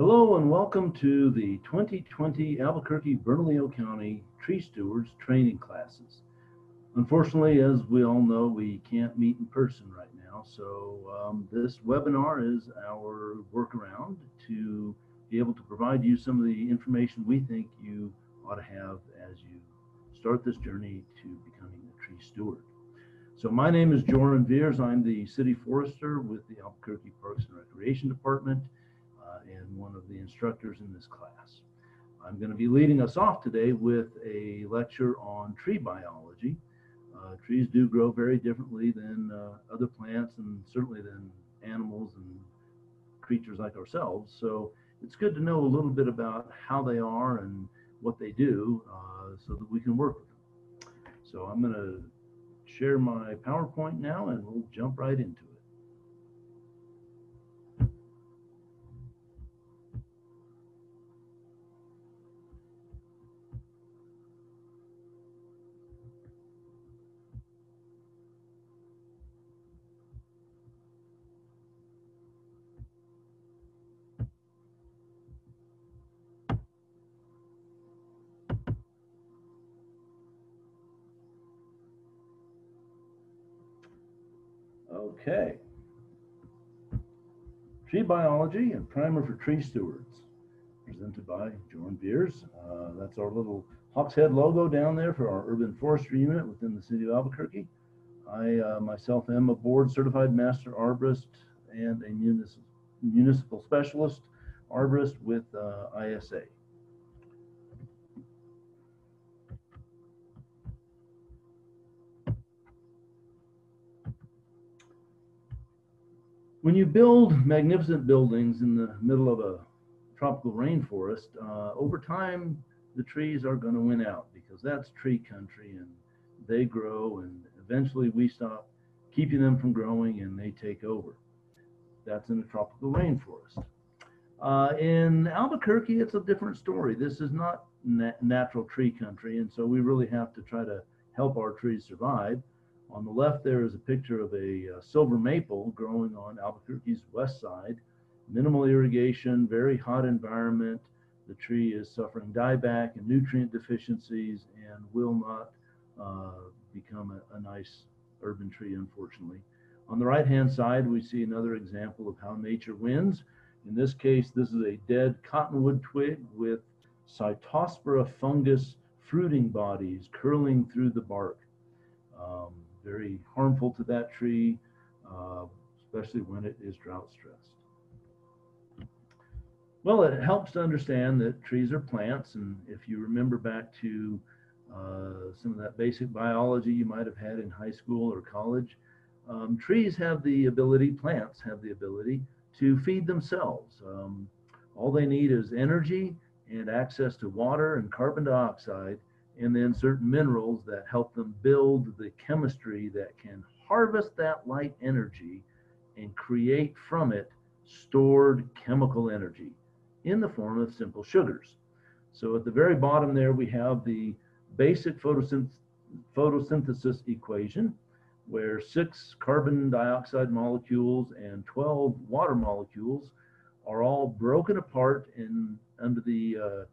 Hello and welcome to the 2020 Albuquerque Bernalillo County Tree Stewards Training Classes. Unfortunately, as we all know, we can't meet in person right now, so um, this webinar is our workaround to be able to provide you some of the information we think you ought to have as you start this journey to becoming a tree steward. So my name is Joran Viers. I'm the city forester with the Albuquerque Parks and Recreation Department and one of the instructors in this class. I'm going to be leading us off today with a lecture on tree biology. Uh, trees do grow very differently than uh, other plants and certainly than animals and creatures like ourselves. So it's good to know a little bit about how they are and what they do uh, so that we can work with them. So I'm going to share my PowerPoint now and we'll jump right into it. Okay. Tree Biology and Primer for Tree Stewards, presented by Joran Viers. Uh, that's our little Hawkshead logo down there for our urban forestry unit within the city of Albuquerque. I uh, myself am a board certified master arborist and a municipal, municipal specialist arborist with uh, ISA. When you build magnificent buildings in the middle of a tropical rainforest, uh, over time, the trees are going to win out because that's tree country and they grow and eventually we stop keeping them from growing and they take over. That's in a tropical rainforest. Uh, in Albuquerque, it's a different story. This is not nat natural tree country, and so we really have to try to help our trees survive. On the left there is a picture of a uh, silver maple growing on Albuquerque's west side. Minimal irrigation, very hot environment. The tree is suffering dieback and nutrient deficiencies and will not uh, become a, a nice urban tree, unfortunately. On the right-hand side, we see another example of how nature wins. In this case, this is a dead cottonwood twig with Cytospora fungus fruiting bodies curling through the bark. Um, very harmful to that tree, uh, especially when it is drought stressed. Well, it helps to understand that trees are plants, and if you remember back to uh, some of that basic biology you might have had in high school or college, um, trees have the ability, plants have the ability to feed themselves. Um, all they need is energy and access to water and carbon dioxide and then certain minerals that help them build the chemistry that can harvest that light energy and create from it stored chemical energy in the form of simple sugars. So at the very bottom there, we have the basic photosynth photosynthesis equation where six carbon dioxide molecules and 12 water molecules are all broken apart in under the uh,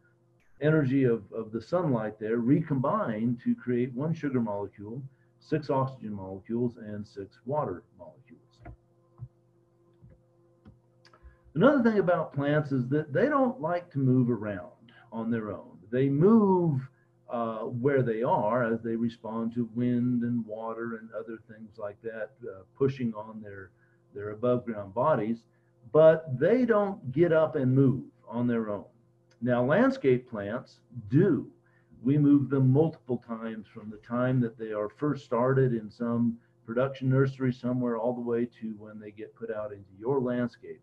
energy of, of the sunlight there recombine to create one sugar molecule, six oxygen molecules, and six water molecules. Another thing about plants is that they don't like to move around on their own. They move uh, where they are as they respond to wind and water and other things like that, uh, pushing on their, their above ground bodies, but they don't get up and move on their own. Now, landscape plants do. We move them multiple times from the time that they are first started in some production nursery somewhere all the way to when they get put out into your landscape.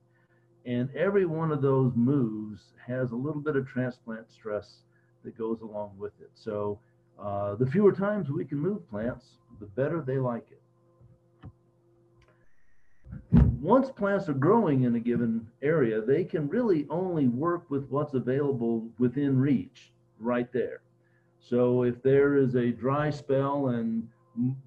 And every one of those moves has a little bit of transplant stress that goes along with it. So uh, the fewer times we can move plants, the better they like it once plants are growing in a given area, they can really only work with what's available within reach right there. So if there is a dry spell and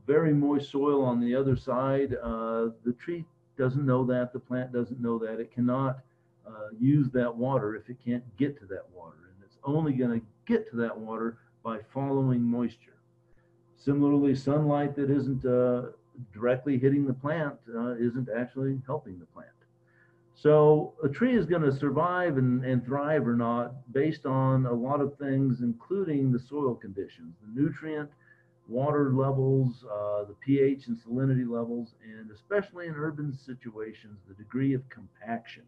very moist soil on the other side, uh, the tree doesn't know that, the plant doesn't know that. It cannot uh, use that water if it can't get to that water. And it's only going to get to that water by following moisture. Similarly, sunlight that isn't uh, directly hitting the plant uh, isn't actually helping the plant. So a tree is going to survive and, and thrive or not based on a lot of things, including the soil conditions, the nutrient, water levels, uh, the pH and salinity levels, and especially in urban situations, the degree of compaction.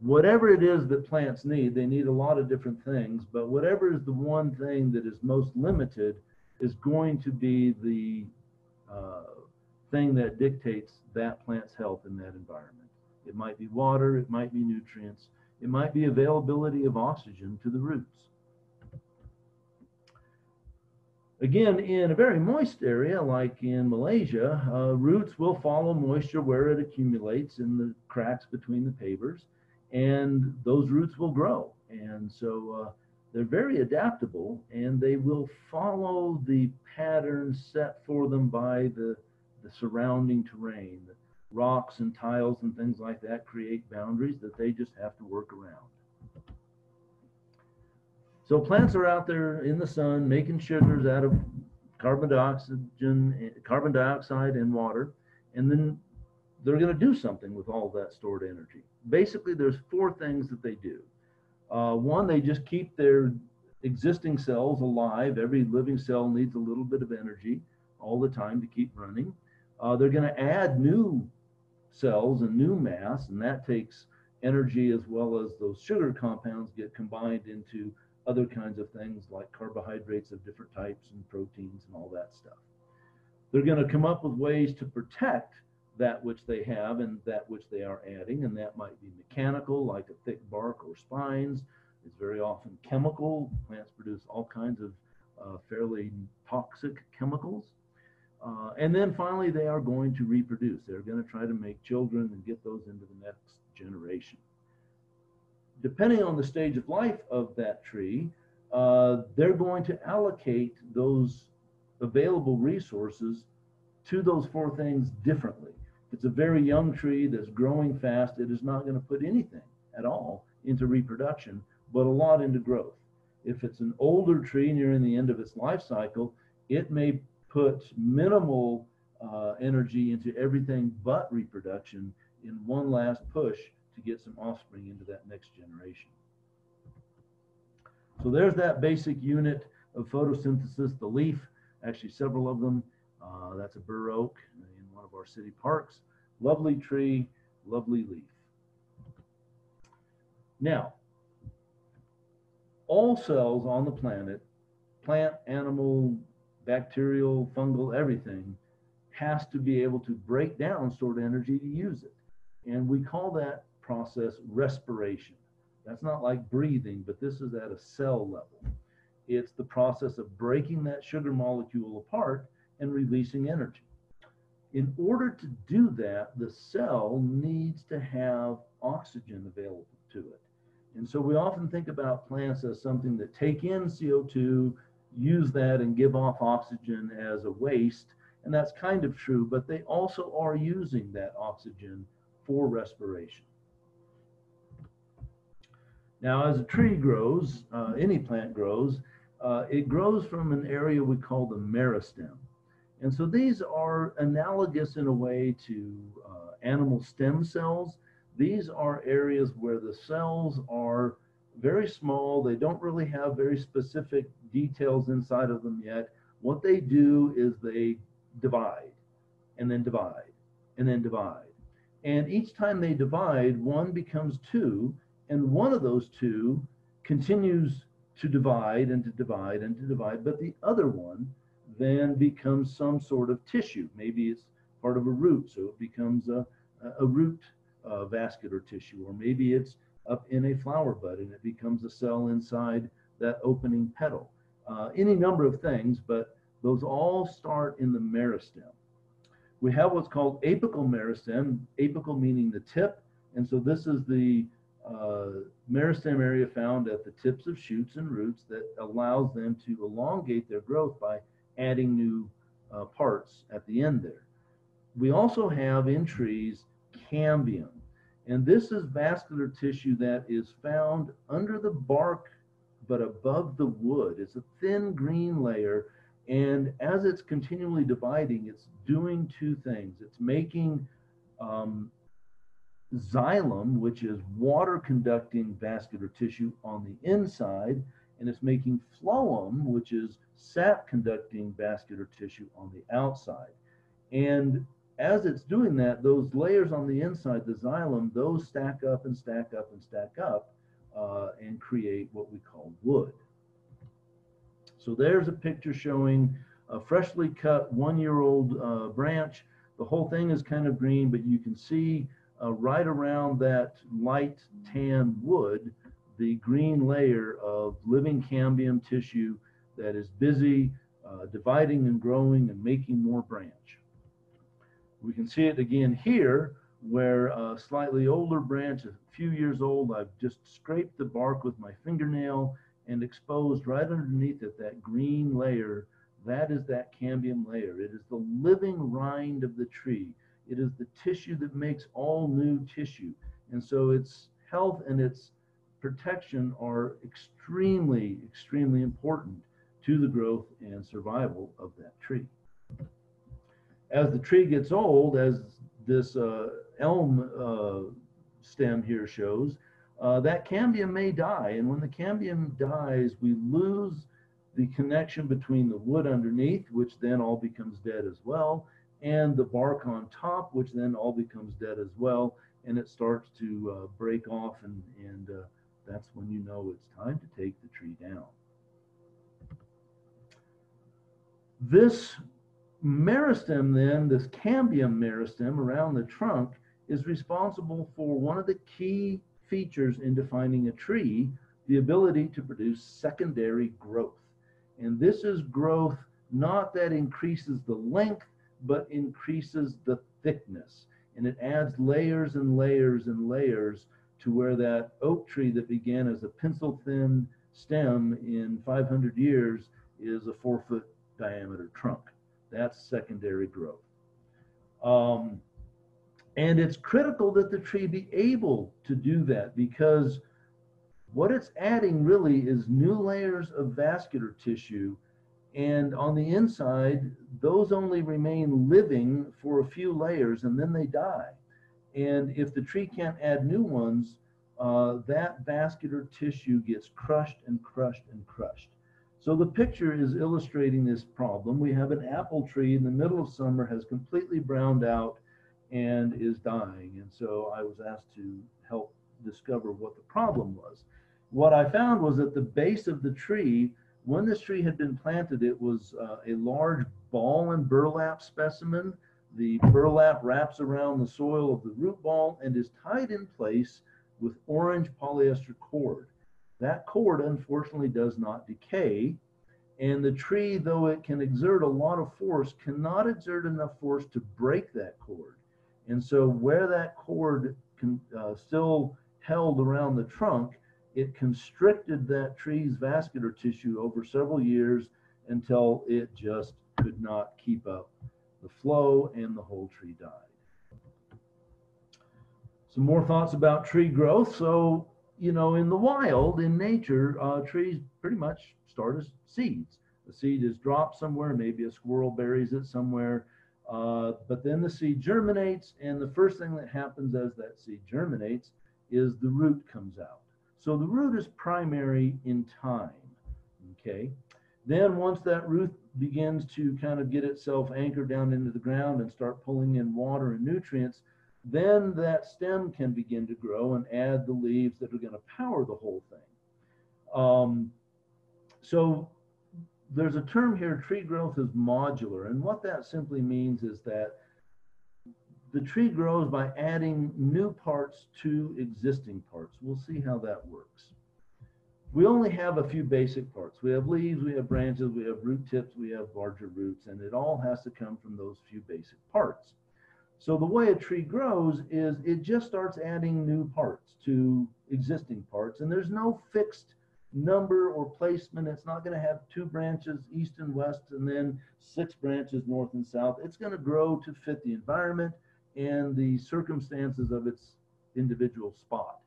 Whatever it is that plants need, they need a lot of different things, but whatever is the one thing that is most limited is going to be the uh, thing that dictates that plant's health in that environment. It might be water, it might be nutrients, it might be availability of oxygen to the roots. Again, in a very moist area like in Malaysia, uh, roots will follow moisture where it accumulates in the cracks between the pavers, and those roots will grow. And so uh, they're very adaptable and they will follow the pattern set for them by the, the surrounding terrain. The rocks and tiles and things like that create boundaries that they just have to work around. So plants are out there in the sun making sugars out of carbon dioxide, carbon dioxide and water, and then they're going to do something with all that stored energy. Basically, there's four things that they do. Uh, one, they just keep their existing cells alive. Every living cell needs a little bit of energy all the time to keep running. Uh, they're going to add new cells and new mass, and that takes energy as well as those sugar compounds get combined into other kinds of things like carbohydrates of different types and proteins and all that stuff. They're going to come up with ways to protect that which they have and that which they are adding, and that might be mechanical, like a thick bark or spines. It's very often chemical. Plants produce all kinds of uh, fairly toxic chemicals. Uh, and then finally, they are going to reproduce. They're going to try to make children and get those into the next generation depending on the stage of life of that tree, uh, they're going to allocate those available resources to those four things differently. It's a very young tree that's growing fast, it is not going to put anything at all into reproduction, but a lot into growth. If it's an older tree nearing the end of its life cycle, it may put minimal uh, energy into everything but reproduction in one last push to get some offspring into that next generation. So there's that basic unit of photosynthesis, the leaf, actually several of them. Uh, that's a bur oak our city parks. Lovely tree, lovely leaf. Now, all cells on the planet, plant, animal, bacterial, fungal, everything, has to be able to break down stored energy to use it. And we call that process respiration. That's not like breathing, but this is at a cell level. It's the process of breaking that sugar molecule apart and releasing energy. In order to do that, the cell needs to have oxygen available to it. And so we often think about plants as something that take in CO2, use that, and give off oxygen as a waste. And that's kind of true, but they also are using that oxygen for respiration. Now, as a tree grows, uh, any plant grows, uh, it grows from an area we call the meristem. And so these are analogous in a way to uh, animal stem cells. These are areas where the cells are very small. They don't really have very specific details inside of them yet. What they do is they divide and then divide and then divide. And each time they divide, one becomes two and one of those two continues to divide and to divide and to divide, but the other one then becomes some sort of tissue. Maybe it's part of a root, so it becomes a, a root uh, vascular tissue, or maybe it's up in a flower bud and it becomes a cell inside that opening petal. Uh, any number of things, but those all start in the meristem. We have what's called apical meristem, apical meaning the tip, and so this is the uh, meristem area found at the tips of shoots and roots that allows them to elongate their growth by adding new uh, parts at the end there. We also have in trees cambium, And this is vascular tissue that is found under the bark, but above the wood. It's a thin green layer. And as it's continually dividing, it's doing two things. It's making um, xylem, which is water conducting vascular tissue on the inside, and it's making phloem, which is sap conducting vascular tissue on the outside. And as it's doing that, those layers on the inside, the xylem, those stack up and stack up and stack up uh, and create what we call wood. So there's a picture showing a freshly cut one-year-old uh, branch. The whole thing is kind of green, but you can see uh, right around that light tan wood, the green layer of living cambium tissue that is busy uh, dividing and growing and making more branch. We can see it again here where a slightly older branch, a few years old, I've just scraped the bark with my fingernail and exposed right underneath it that green layer. That is that cambium layer. It is the living rind of the tree. It is the tissue that makes all new tissue. And so its health and its protection are extremely, extremely important to the growth and survival of that tree. As the tree gets old, as this uh, elm uh, stem here shows, uh, that cambium may die. And when the cambium dies, we lose the connection between the wood underneath, which then all becomes dead as well, and the bark on top, which then all becomes dead as well. And it starts to uh, break off, and, and uh, that's when you know it's time to take the tree down. This meristem then, this cambium meristem around the trunk is responsible for one of the key features in defining a tree, the ability to produce secondary growth. And this is growth not that increases the length, but increases the thickness. And it adds layers and layers and layers to where that oak tree that began as a pencil thin stem in 500 years is a four foot diameter trunk. That's secondary growth. Um, and it's critical that the tree be able to do that because what it's adding really is new layers of vascular tissue. And on the inside, those only remain living for a few layers and then they die. And if the tree can't add new ones, uh, that vascular tissue gets crushed and crushed and crushed. So the picture is illustrating this problem. We have an apple tree in the middle of summer has completely browned out and is dying. And so I was asked to help discover what the problem was. What I found was at the base of the tree, when this tree had been planted, it was uh, a large ball and burlap specimen. The burlap wraps around the soil of the root ball and is tied in place with orange polyester cord. That cord unfortunately does not decay. And the tree, though it can exert a lot of force, cannot exert enough force to break that cord. And so where that cord can, uh, still held around the trunk, it constricted that tree's vascular tissue over several years until it just could not keep up the flow and the whole tree died. Some more thoughts about tree growth. So you know, in the wild, in nature, uh, trees pretty much start as seeds. The seed is dropped somewhere, maybe a squirrel buries it somewhere, uh, but then the seed germinates, and the first thing that happens as that seed germinates is the root comes out. So the root is primary in time, okay? Then once that root begins to kind of get itself anchored down into the ground and start pulling in water and nutrients, then that stem can begin to grow and add the leaves that are going to power the whole thing. Um, so there's a term here, tree growth is modular. And what that simply means is that the tree grows by adding new parts to existing parts. We'll see how that works. We only have a few basic parts. We have leaves, we have branches, we have root tips, we have larger roots, and it all has to come from those few basic parts. So the way a tree grows is it just starts adding new parts to existing parts, and there's no fixed number or placement. It's not going to have two branches east and west and then six branches north and south. It's going to grow to fit the environment and the circumstances of its individual spot.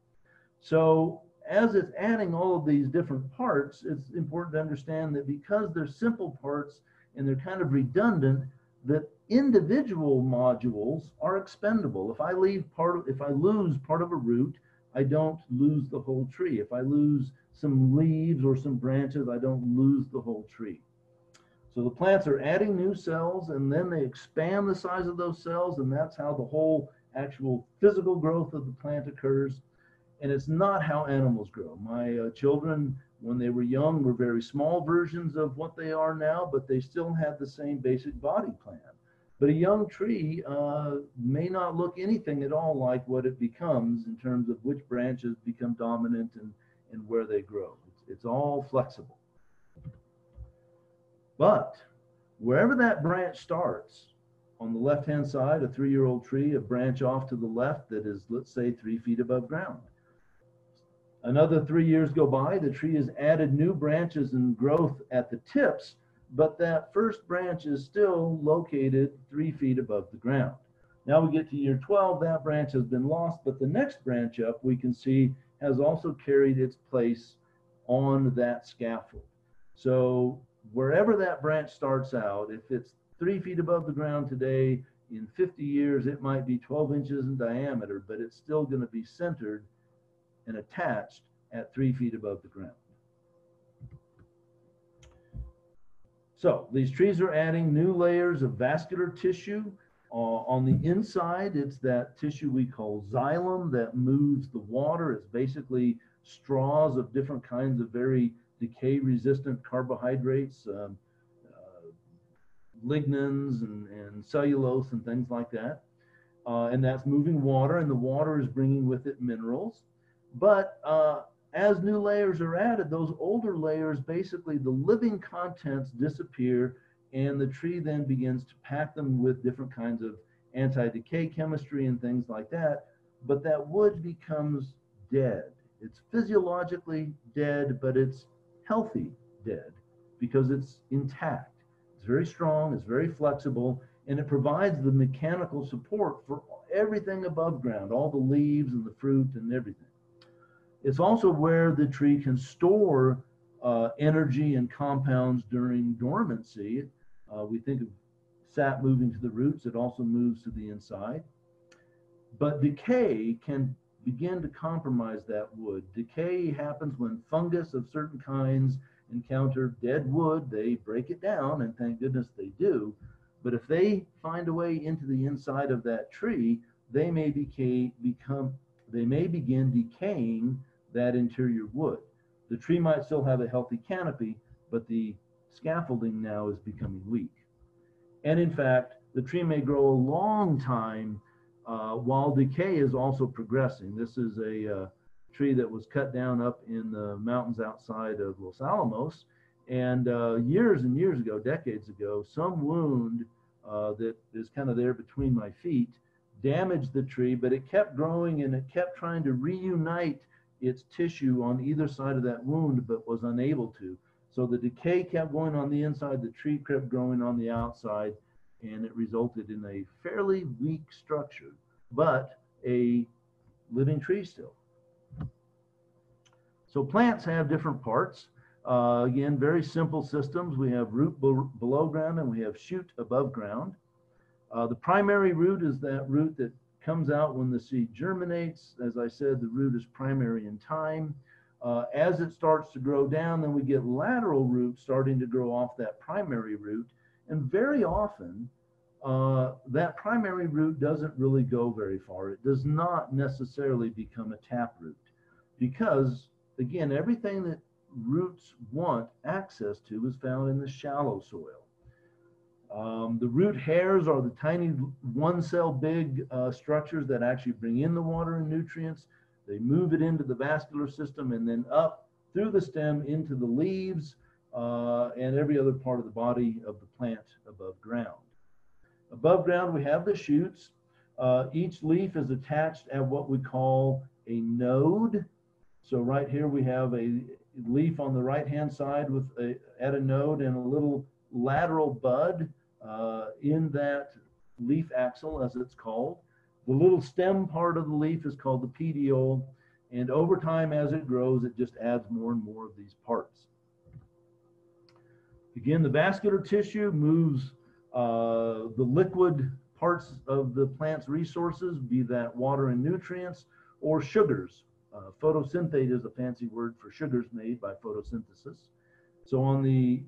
So as it's adding all of these different parts, it's important to understand that because they're simple parts and they're kind of redundant, that individual modules are expendable. If I leave part of, if I lose part of a root, I don't lose the whole tree. If I lose some leaves or some branches, I don't lose the whole tree. So the plants are adding new cells and then they expand the size of those cells and that's how the whole actual physical growth of the plant occurs. And it's not how animals grow. My uh, children, when they were young, were very small versions of what they are now, but they still had the same basic body plan. But a young tree uh, may not look anything at all like what it becomes in terms of which branches become dominant and, and where they grow. It's, it's all flexible. But wherever that branch starts, on the left-hand side, a three-year-old tree, a branch off to the left that is, let's say, three feet above ground. Another three years go by, the tree has added new branches and growth at the tips, but that first branch is still located three feet above the ground. Now we get to year 12, that branch has been lost, but the next branch up we can see has also carried its place on that scaffold. So wherever that branch starts out, if it's three feet above the ground today, in 50 years, it might be 12 inches in diameter, but it's still going to be centered and attached at three feet above the ground. So these trees are adding new layers of vascular tissue. Uh, on the inside, it's that tissue we call xylem that moves the water. It's basically straws of different kinds of very decay resistant carbohydrates, um, uh, and, and, cellulose and things like that. Uh, and that's moving water, and the water is bringing with it minerals. But uh, as new layers are added, those older layers, basically the living contents disappear, and the tree then begins to pack them with different kinds of anti decay chemistry and things like that. But that wood becomes dead. It's physiologically dead, but it's healthy dead because it's intact. It's very strong, it's very flexible, and it provides the mechanical support for everything above ground, all the leaves and the fruit and everything. It's also where the tree can store uh, energy and compounds during dormancy. Uh, we think of sap moving to the roots, it also moves to the inside. But decay can begin to compromise that wood. Decay happens when fungus of certain kinds encounter dead wood, they break it down, and thank goodness they do. But if they find a way into the inside of that tree, they may decay, become, they may begin decaying that interior wood. The tree might still have a healthy canopy, but the scaffolding now is becoming weak. And in fact, the tree may grow a long time uh, while decay is also progressing. This is a uh, tree that was cut down up in the mountains outside of Los Alamos. And uh, years and years ago, decades ago, some wound uh, that is kind of there between my feet damaged the tree, but it kept growing and it kept trying to reunite its tissue on either side of that wound, but was unable to. So the decay kept going on the inside, the tree kept growing on the outside, and it resulted in a fairly weak structure, but a living tree still. So plants have different parts. Uh, again, very simple systems. We have root below ground and we have shoot above ground. Uh, the primary root is that root that comes out when the seed germinates. As I said, the root is primary in time. Uh, as it starts to grow down, then we get lateral roots starting to grow off that primary root. And very often, uh, that primary root doesn't really go very far. It does not necessarily become a taproot because, again, everything that roots want access to is found in the shallow soil. Um, the root hairs are the tiny one cell big uh, structures that actually bring in the water and nutrients. They move it into the vascular system and then up through the stem into the leaves uh, and every other part of the body of the plant above ground. Above ground, we have the shoots. Uh, each leaf is attached at what we call a node. So right here we have a leaf on the right hand side with a, at a node and a little lateral bud uh, in that leaf axil, as it's called. The little stem part of the leaf is called the petiole. And over time, as it grows, it just adds more and more of these parts. Again, the vascular tissue moves uh, the liquid parts of the plant's resources, be that water and nutrients or sugars. Uh, photosynthate is a fancy word for sugars made by photosynthesis. So on the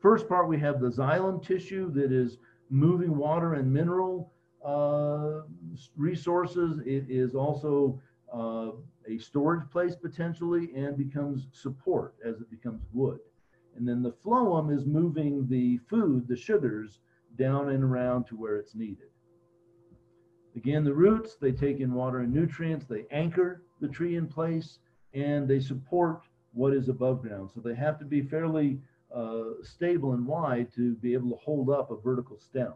first part, we have the xylem tissue that is moving water and mineral uh, resources. It is also uh, a storage place potentially and becomes support as it becomes wood. And then the phloem is moving the food, the sugars, down and around to where it's needed. Again, the roots, they take in water and nutrients, they anchor the tree in place, and they support what is above ground. So they have to be fairly uh, stable and wide to be able to hold up a vertical stem.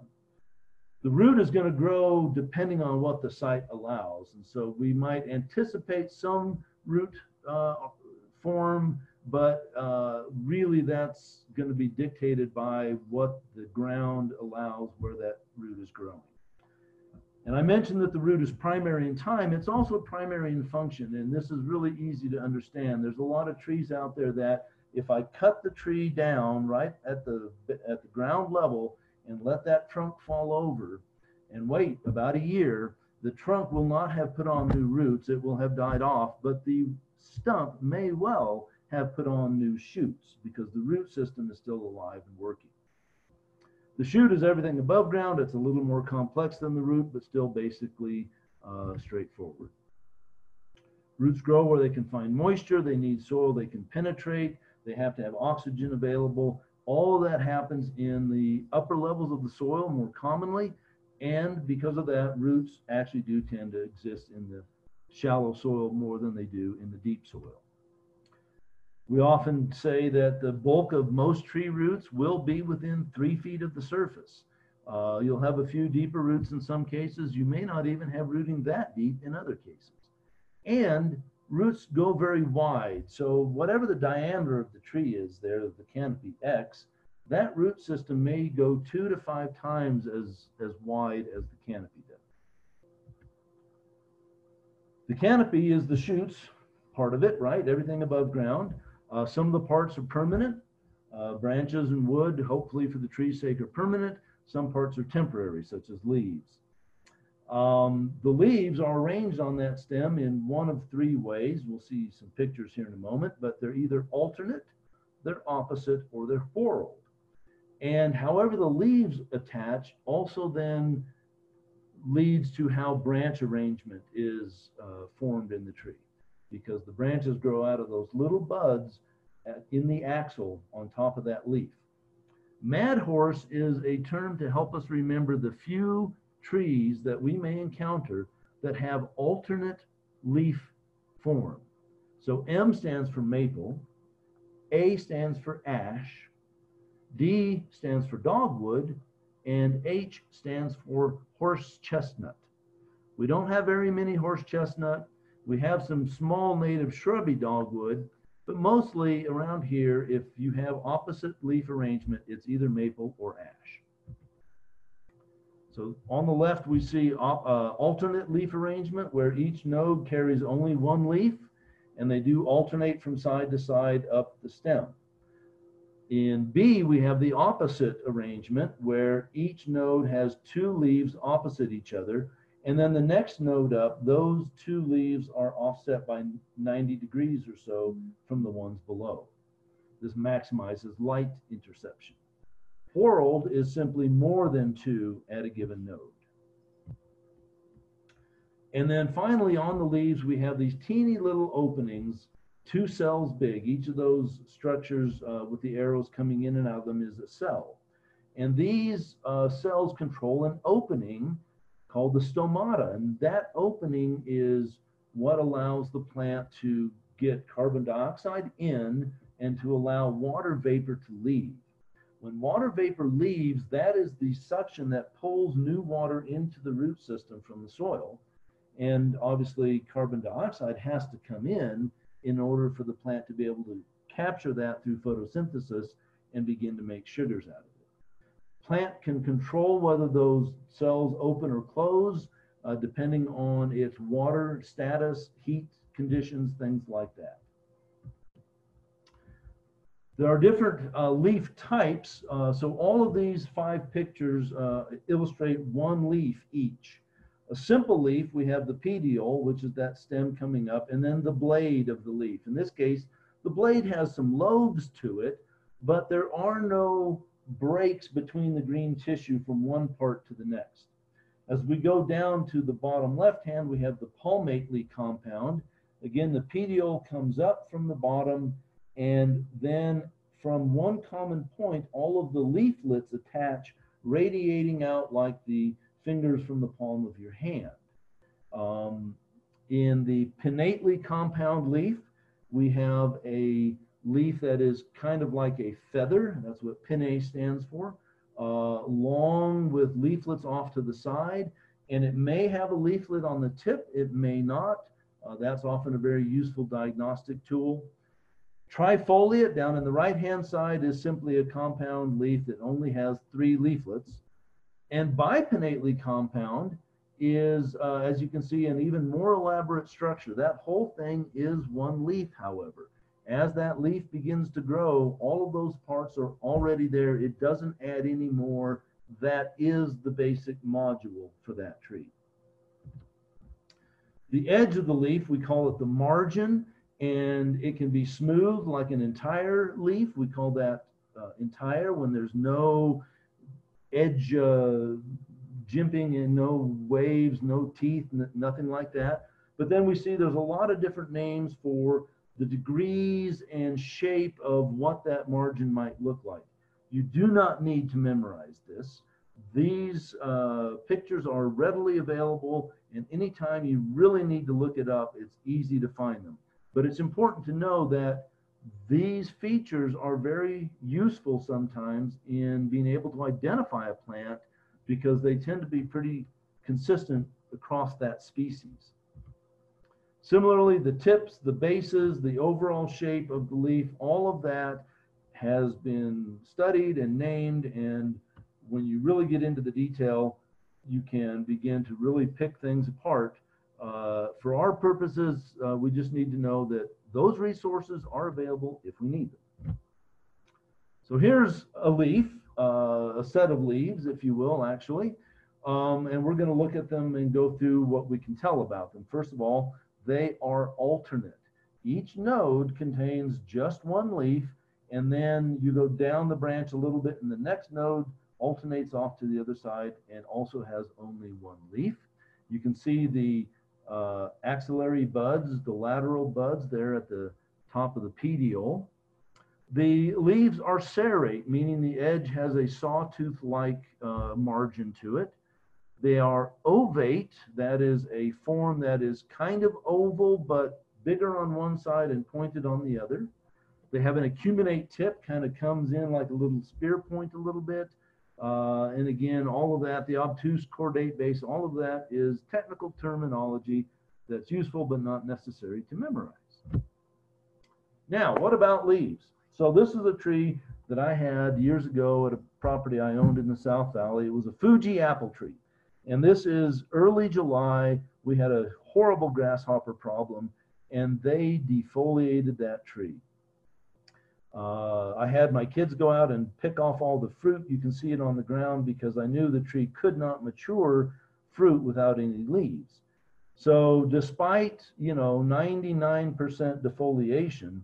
The root is going to grow depending on what the site allows. And so we might anticipate some root uh, form but uh, really that's going to be dictated by what the ground allows where that root is growing. And I mentioned that the root is primary in time. It's also primary in function, and this is really easy to understand. There's a lot of trees out there that if I cut the tree down right at the at the ground level and let that trunk fall over and wait about a year, the trunk will not have put on new roots. It will have died off, but the stump may well have put on new shoots because the root system is still alive and working. The shoot is everything above ground. It's a little more complex than the root, but still basically uh, straightforward. Roots grow where they can find moisture. They need soil they can penetrate. They have to have oxygen available. All that happens in the upper levels of the soil more commonly. And because of that, roots actually do tend to exist in the shallow soil more than they do in the deep soil. We often say that the bulk of most tree roots will be within three feet of the surface. Uh, you'll have a few deeper roots in some cases. You may not even have rooting that deep in other cases. And roots go very wide. So whatever the diameter of the tree is there, the canopy X, that root system may go two to five times as, as wide as the canopy does. The canopy is the shoots, part of it, right? Everything above ground. Uh, some of the parts are permanent. Uh, branches and wood, hopefully for the tree's sake, are permanent. Some parts are temporary, such as leaves. Um, the leaves are arranged on that stem in one of three ways. We'll see some pictures here in a moment, but they're either alternate, they're opposite, or they're whorled. And however the leaves attach also then leads to how branch arrangement is uh, formed in the tree because the branches grow out of those little buds in the axil on top of that leaf. Mad horse is a term to help us remember the few trees that we may encounter that have alternate leaf form. So M stands for maple, A stands for ash, D stands for dogwood, and H stands for horse chestnut. We don't have very many horse chestnut. We have some small native shrubby dogwood, but mostly around here, if you have opposite leaf arrangement, it's either maple or ash. So on the left, we see uh, alternate leaf arrangement where each node carries only one leaf and they do alternate from side to side up the stem. In B, we have the opposite arrangement where each node has two leaves opposite each other and then the next node up, those two leaves are offset by 90 degrees or so from the ones below. This maximizes light interception. Whorled is simply more than two at a given node. And then finally on the leaves, we have these teeny little openings, two cells big. Each of those structures uh, with the arrows coming in and out of them is a cell. And these uh, cells control an opening called the stomata. And that opening is what allows the plant to get carbon dioxide in and to allow water vapor to leave. When water vapor leaves, that is the suction that pulls new water into the root system from the soil. And obviously, carbon dioxide has to come in in order for the plant to be able to capture that through photosynthesis and begin to make sugars out of it plant can control whether those cells open or close uh, depending on its water status, heat conditions, things like that. There are different uh, leaf types. Uh, so all of these five pictures uh, illustrate one leaf each. A simple leaf, we have the petiole, which is that stem coming up, and then the blade of the leaf. In this case, the blade has some lobes to it, but there are no breaks between the green tissue from one part to the next. As we go down to the bottom left hand, we have the palmately compound. Again, the petiole comes up from the bottom and then from one common point, all of the leaflets attach, radiating out like the fingers from the palm of your hand. Um, in the pinnately compound leaf, we have a leaf that is kind of like a feather. That's what pinnae stands for. Uh, long with leaflets off to the side. And it may have a leaflet on the tip, it may not. Uh, that's often a very useful diagnostic tool. Trifoliate down in the right hand side is simply a compound leaf that only has three leaflets. And bipinnately compound is, uh, as you can see, an even more elaborate structure. That whole thing is one leaf, however. As that leaf begins to grow, all of those parts are already there. It doesn't add any more. That is the basic module for that tree. The edge of the leaf, we call it the margin and it can be smooth like an entire leaf. We call that uh, entire when there's no edge uh, jimping and no waves, no teeth, nothing like that. But then we see there's a lot of different names for the degrees and shape of what that margin might look like. You do not need to memorize this. These uh, pictures are readily available, and anytime you really need to look it up, it's easy to find them. But it's important to know that these features are very useful sometimes in being able to identify a plant because they tend to be pretty consistent across that species. Similarly, the tips, the bases, the overall shape of the leaf, all of that has been studied and named. And when you really get into the detail, you can begin to really pick things apart uh, for our purposes, uh, we just need to know that those resources are available if we need them. So here's a leaf, uh, a set of leaves, if you will, actually. Um, and we're going to look at them and go through what we can tell about them. First of all, they are alternate. Each node contains just one leaf, and then you go down the branch a little bit, and the next node alternates off to the other side and also has only one leaf. You can see the uh, axillary buds, the lateral buds there at the top of the petiole. The leaves are serrate, meaning the edge has a sawtooth-like uh, margin to it. They are ovate, that is a form that is kind of oval, but bigger on one side and pointed on the other. They have an acuminate tip, kind of comes in like a little spear point a little bit. Uh, and again, all of that, the obtuse cordate base, all of that is technical terminology that's useful but not necessary to memorize. Now, what about leaves? So this is a tree that I had years ago at a property I owned in the South Valley. It was a Fuji apple tree. And this is early July. We had a horrible grasshopper problem and they defoliated that tree. Uh, I had my kids go out and pick off all the fruit. You can see it on the ground because I knew the tree could not mature fruit without any leaves. So despite, you know, 99% defoliation,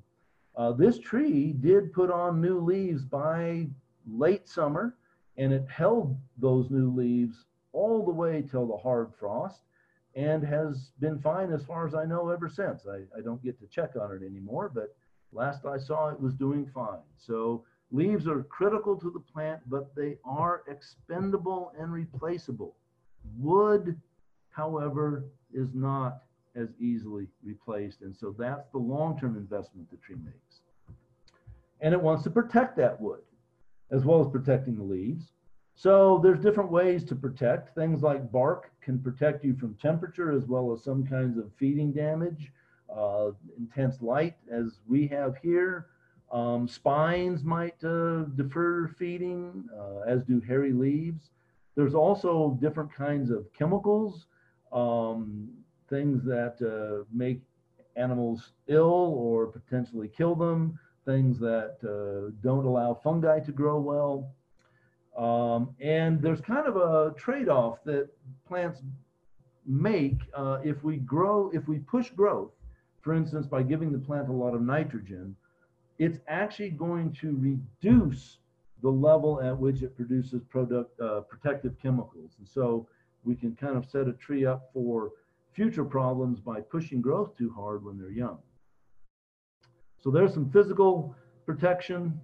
uh, this tree did put on new leaves by late summer and it held those new leaves all the way till the hard frost and has been fine as far as I know ever since. I, I don't get to check on it anymore, but Last I saw it was doing fine. So leaves are critical to the plant, but they are expendable and replaceable. Wood, however, is not as easily replaced. And so that's the long-term investment the tree makes. And it wants to protect that wood as well as protecting the leaves. So there's different ways to protect. Things like bark can protect you from temperature as well as some kinds of feeding damage uh, intense light as we have here. Um, spines might uh, defer feeding, uh, as do hairy leaves. There's also different kinds of chemicals um, things that uh, make animals ill or potentially kill them, things that uh, don't allow fungi to grow well. Um, and there's kind of a trade-off that plants make uh, if we grow, if we push growth, for instance, by giving the plant a lot of nitrogen, it's actually going to reduce the level at which it produces product, uh, protective chemicals. And so we can kind of set a tree up for future problems by pushing growth too hard when they're young. So there's some physical protection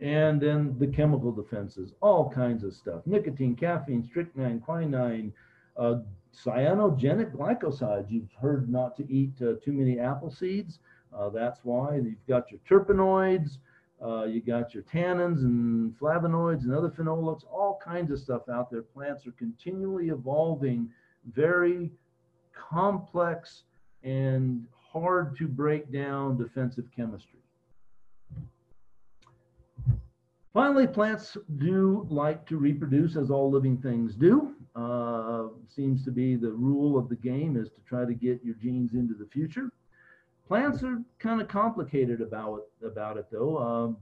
and then the chemical defenses, all kinds of stuff. Nicotine, caffeine, strychnine, quinine, uh, cyanogenic glycosides. You've heard not to eat uh, too many apple seeds. Uh, that's why you've got your terpenoids, uh, you got your tannins and flavonoids and other phenolics, all kinds of stuff out there. Plants are continually evolving very complex and hard to break down defensive chemistry. Finally, plants do like to reproduce as all living things do. Uh, seems to be the rule of the game is to try to get your genes into the future. Plants are kind of complicated about it, about it though. Um,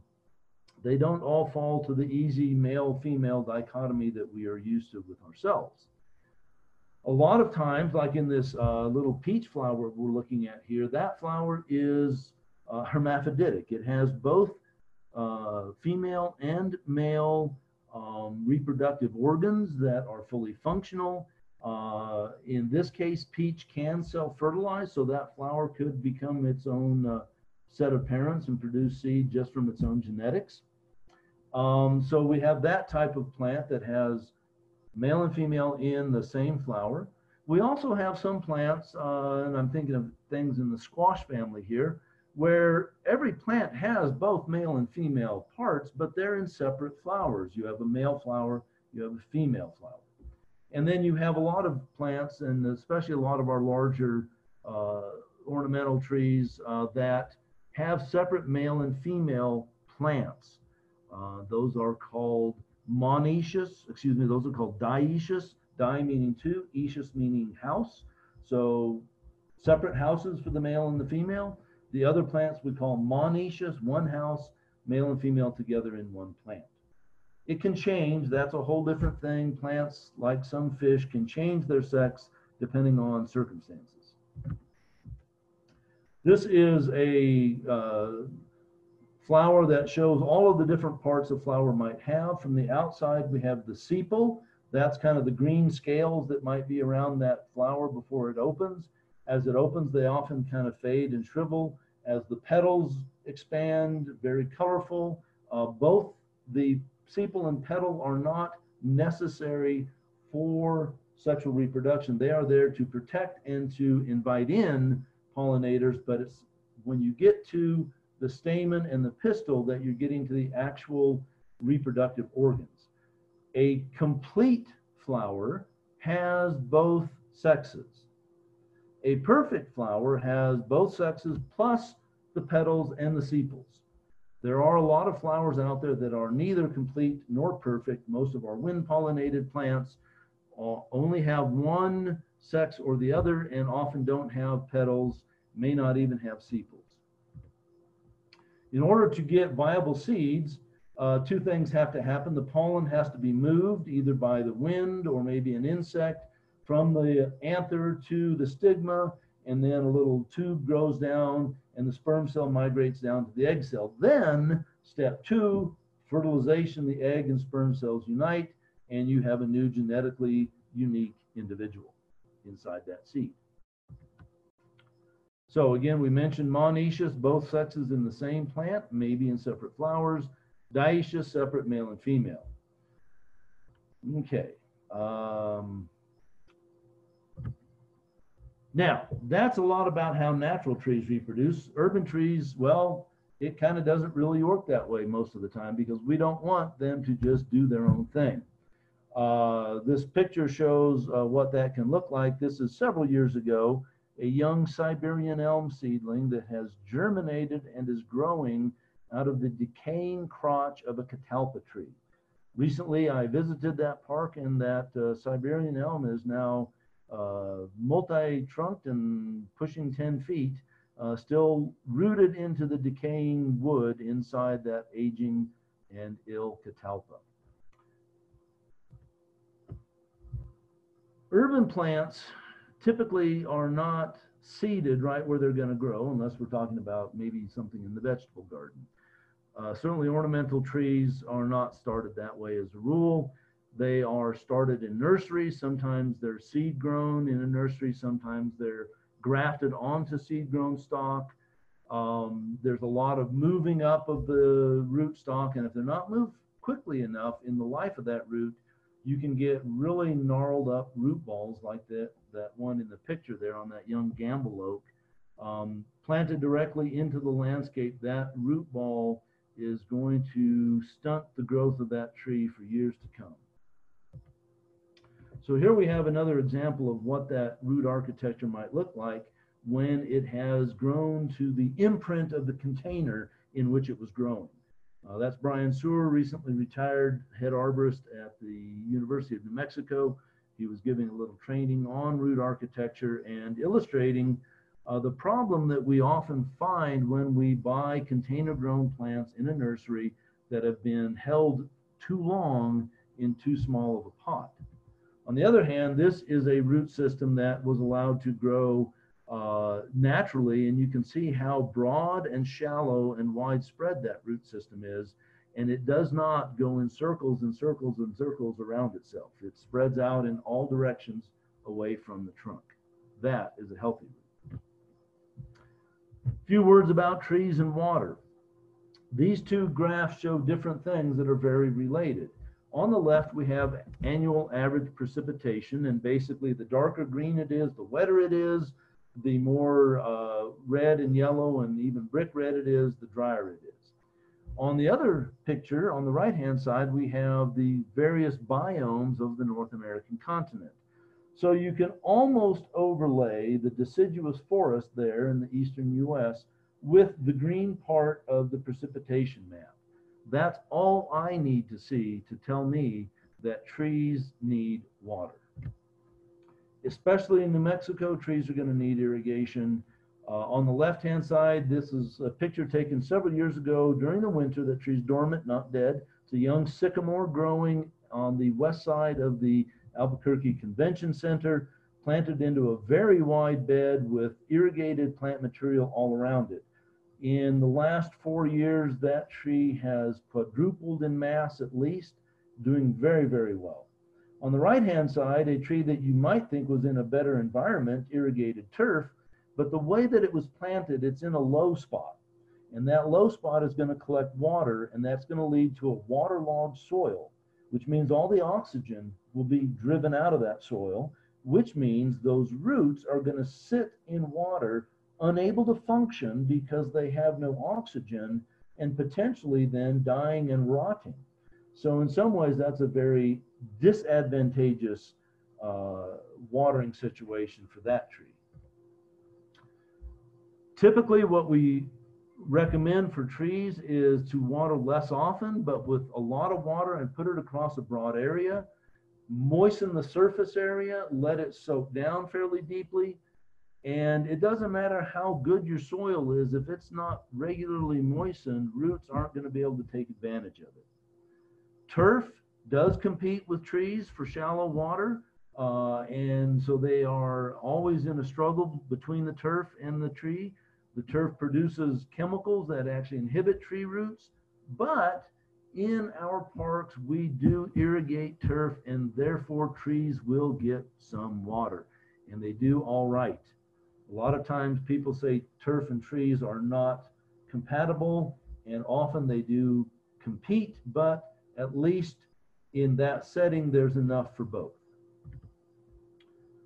they don't all fall to the easy male-female dichotomy that we are used to with ourselves. A lot of times, like in this uh, little peach flower we're looking at here, that flower is uh, hermaphroditic. It has both uh, female and male um, reproductive organs that are fully functional. Uh, in this case, peach can self-fertilize, so that flower could become its own uh, set of parents and produce seed just from its own genetics. Um, so we have that type of plant that has male and female in the same flower. We also have some plants, uh, and I'm thinking of things in the squash family here, where every plant has both male and female parts, but they're in separate flowers. You have a male flower, you have a female flower. And then you have a lot of plants, and especially a lot of our larger uh, ornamental trees uh, that have separate male and female plants. Uh, those are called monoecious, excuse me, those are called dioecious, di meaning two, ecious meaning house. So separate houses for the male and the female. The other plants we call monoecious, one house, male and female together in one plant. It can change, that's a whole different thing. Plants, like some fish, can change their sex depending on circumstances. This is a uh, flower that shows all of the different parts a flower might have. From the outside, we have the sepal. That's kind of the green scales that might be around that flower before it opens. As it opens, they often kind of fade and shrivel. As the petals expand, very colorful. Uh, both the sepal and petal are not necessary for sexual reproduction. They are there to protect and to invite in pollinators, but it's when you get to the stamen and the pistil that you're getting to the actual reproductive organs. A complete flower has both sexes. A perfect flower has both sexes plus the petals and the sepals. There are a lot of flowers out there that are neither complete nor perfect. Most of our wind pollinated plants only have one sex or the other and often don't have petals, may not even have sepals. In order to get viable seeds, uh, two things have to happen. The pollen has to be moved either by the wind or maybe an insect from the anther to the stigma, and then a little tube grows down and the sperm cell migrates down to the egg cell. Then, step two, fertilization, the egg and sperm cells unite, and you have a new genetically unique individual inside that seed. So again, we mentioned monoecious, both sexes in the same plant, maybe in separate flowers. Dioecious, separate male and female. Okay. Um, now, that's a lot about how natural trees reproduce. Urban trees, well, it kind of doesn't really work that way most of the time because we don't want them to just do their own thing. Uh, this picture shows uh, what that can look like. This is several years ago, a young Siberian elm seedling that has germinated and is growing out of the decaying crotch of a catalpa tree. Recently, I visited that park and that uh, Siberian elm is now uh, multi-trunked and pushing 10 feet, uh, still rooted into the decaying wood inside that aging and ill catalpa. Urban plants typically are not seeded right where they're going to grow, unless we're talking about maybe something in the vegetable garden. Uh, certainly, ornamental trees are not started that way as a rule. They are started in nurseries. Sometimes they're seed grown in a nursery, sometimes they're grafted onto seed grown stock. Um, there's a lot of moving up of the root stock, and if they're not moved quickly enough in the life of that root, you can get really gnarled up root balls like that, that one in the picture there on that young Gambel oak. Um, planted directly into the landscape, that root ball is going to stunt the growth of that tree for years to come. So here we have another example of what that root architecture might look like when it has grown to the imprint of the container in which it was grown. Uh, that's Brian Sewer, recently retired head arborist at the University of New Mexico. He was giving a little training on root architecture and illustrating uh, the problem that we often find when we buy container grown plants in a nursery that have been held too long in too small of a pot. On the other hand, this is a root system that was allowed to grow uh, naturally, and you can see how broad and shallow and widespread that root system is. And it does not go in circles and circles and circles around itself. It spreads out in all directions away from the trunk. That is a healthy root. A few words about trees and water. These two graphs show different things that are very related. On the left, we have annual average precipitation, and basically the darker green it is, the wetter it is, the more uh, red and yellow and even brick red it is, the drier it is. On the other picture, on the right-hand side, we have the various biomes of the North American continent. So you can almost overlay the deciduous forest there in the eastern US with the green part of the precipitation map. That's all I need to see to tell me that trees need water. Especially in New Mexico, trees are going to need irrigation. Uh, on the left-hand side, this is a picture taken several years ago during the winter. that tree's dormant, not dead. It's a young sycamore growing on the west side of the Albuquerque Convention Center, planted into a very wide bed with irrigated plant material all around it. In the last four years, that tree has quadrupled in mass at least, doing very, very well. On the right-hand side, a tree that you might think was in a better environment, irrigated turf, but the way that it was planted, it's in a low spot. And that low spot is going to collect water, and that's going to lead to a waterlogged soil, which means all the oxygen will be driven out of that soil, which means those roots are going to sit in water unable to function because they have no oxygen and potentially then dying and rotting. So in some ways, that's a very disadvantageous uh, watering situation for that tree. Typically, what we recommend for trees is to water less often, but with a lot of water and put it across a broad area. Moisten the surface area, let it soak down fairly deeply, and it doesn't matter how good your soil is, if it's not regularly moistened, roots aren't going to be able to take advantage of it. Turf does compete with trees for shallow water. Uh, and so they are always in a struggle between the turf and the tree. The turf produces chemicals that actually inhibit tree roots, but in our parks, we do irrigate turf and therefore trees will get some water and they do all right. A lot of times people say turf and trees are not compatible, and often they do compete, but at least in that setting, there's enough for both.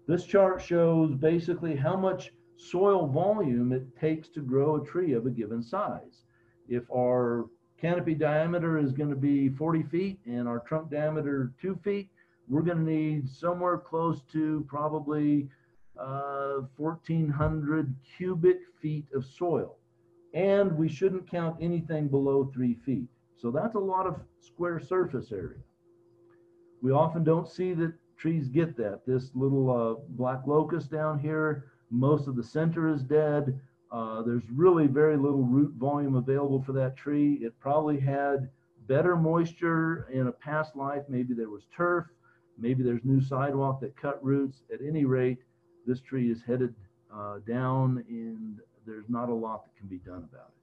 This chart shows basically how much soil volume it takes to grow a tree of a given size. If our canopy diameter is going to be 40 feet and our trunk diameter two feet, we're going to need somewhere close to probably uh, 1,400 cubic feet of soil. And we shouldn't count anything below three feet. So that's a lot of square surface area. We often don't see that trees get that. This little uh, black locust down here, most of the center is dead. Uh, there's really very little root volume available for that tree. It probably had better moisture in a past life. Maybe there was turf. Maybe there's new sidewalk that cut roots. At any rate, this tree is headed uh, down and there's not a lot that can be done about it.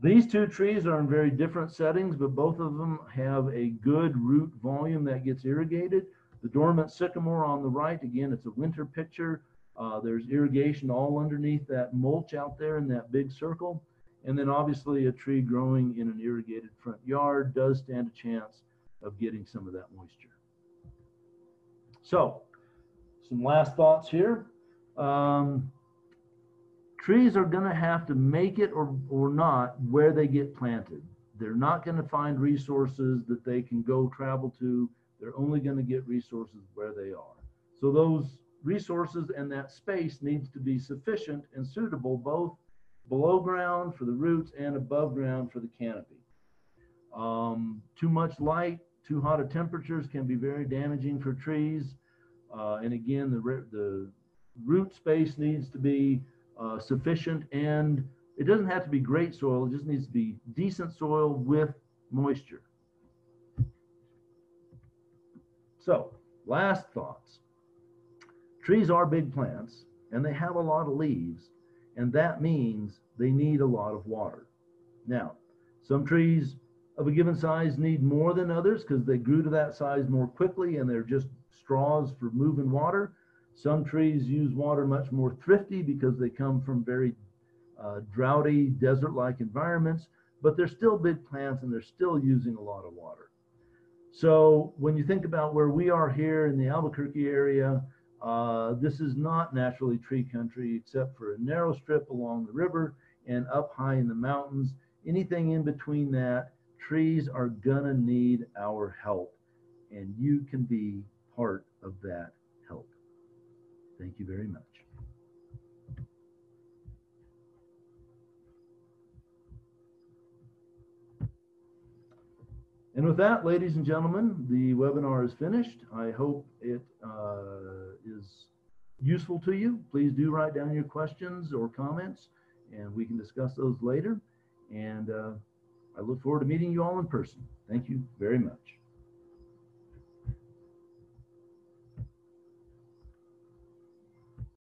These two trees are in very different settings, but both of them have a good root volume that gets irrigated. The dormant sycamore on the right, again, it's a winter picture. Uh, there's irrigation all underneath that mulch out there in that big circle. And then obviously a tree growing in an irrigated front yard does stand a chance of getting some of that moisture. So some last thoughts here. Um, trees are going to have to make it or, or not where they get planted. They're not going to find resources that they can go travel to. They're only going to get resources where they are. So those resources and that space needs to be sufficient and suitable both below ground for the roots and above ground for the canopy. Um, too much light, too hot of temperatures can be very damaging for trees. Uh, and again, the, the root space needs to be uh, sufficient and it doesn't have to be great soil, it just needs to be decent soil with moisture. So, last thoughts. Trees are big plants and they have a lot of leaves, and that means they need a lot of water. Now, some trees of a given size need more than others because they grew to that size more quickly and they're just straws for moving water. Some trees use water much more thrifty because they come from very uh, droughty, desert-like environments, but they're still big plants and they're still using a lot of water. So when you think about where we are here in the Albuquerque area, uh, this is not naturally tree country except for a narrow strip along the river and up high in the mountains. Anything in between that, trees are gonna need our help and you can be part of that help. Thank you very much. And with that, ladies and gentlemen, the webinar is finished. I hope it uh, is useful to you. Please do write down your questions or comments and we can discuss those later. And uh, I look forward to meeting you all in person. Thank you very much.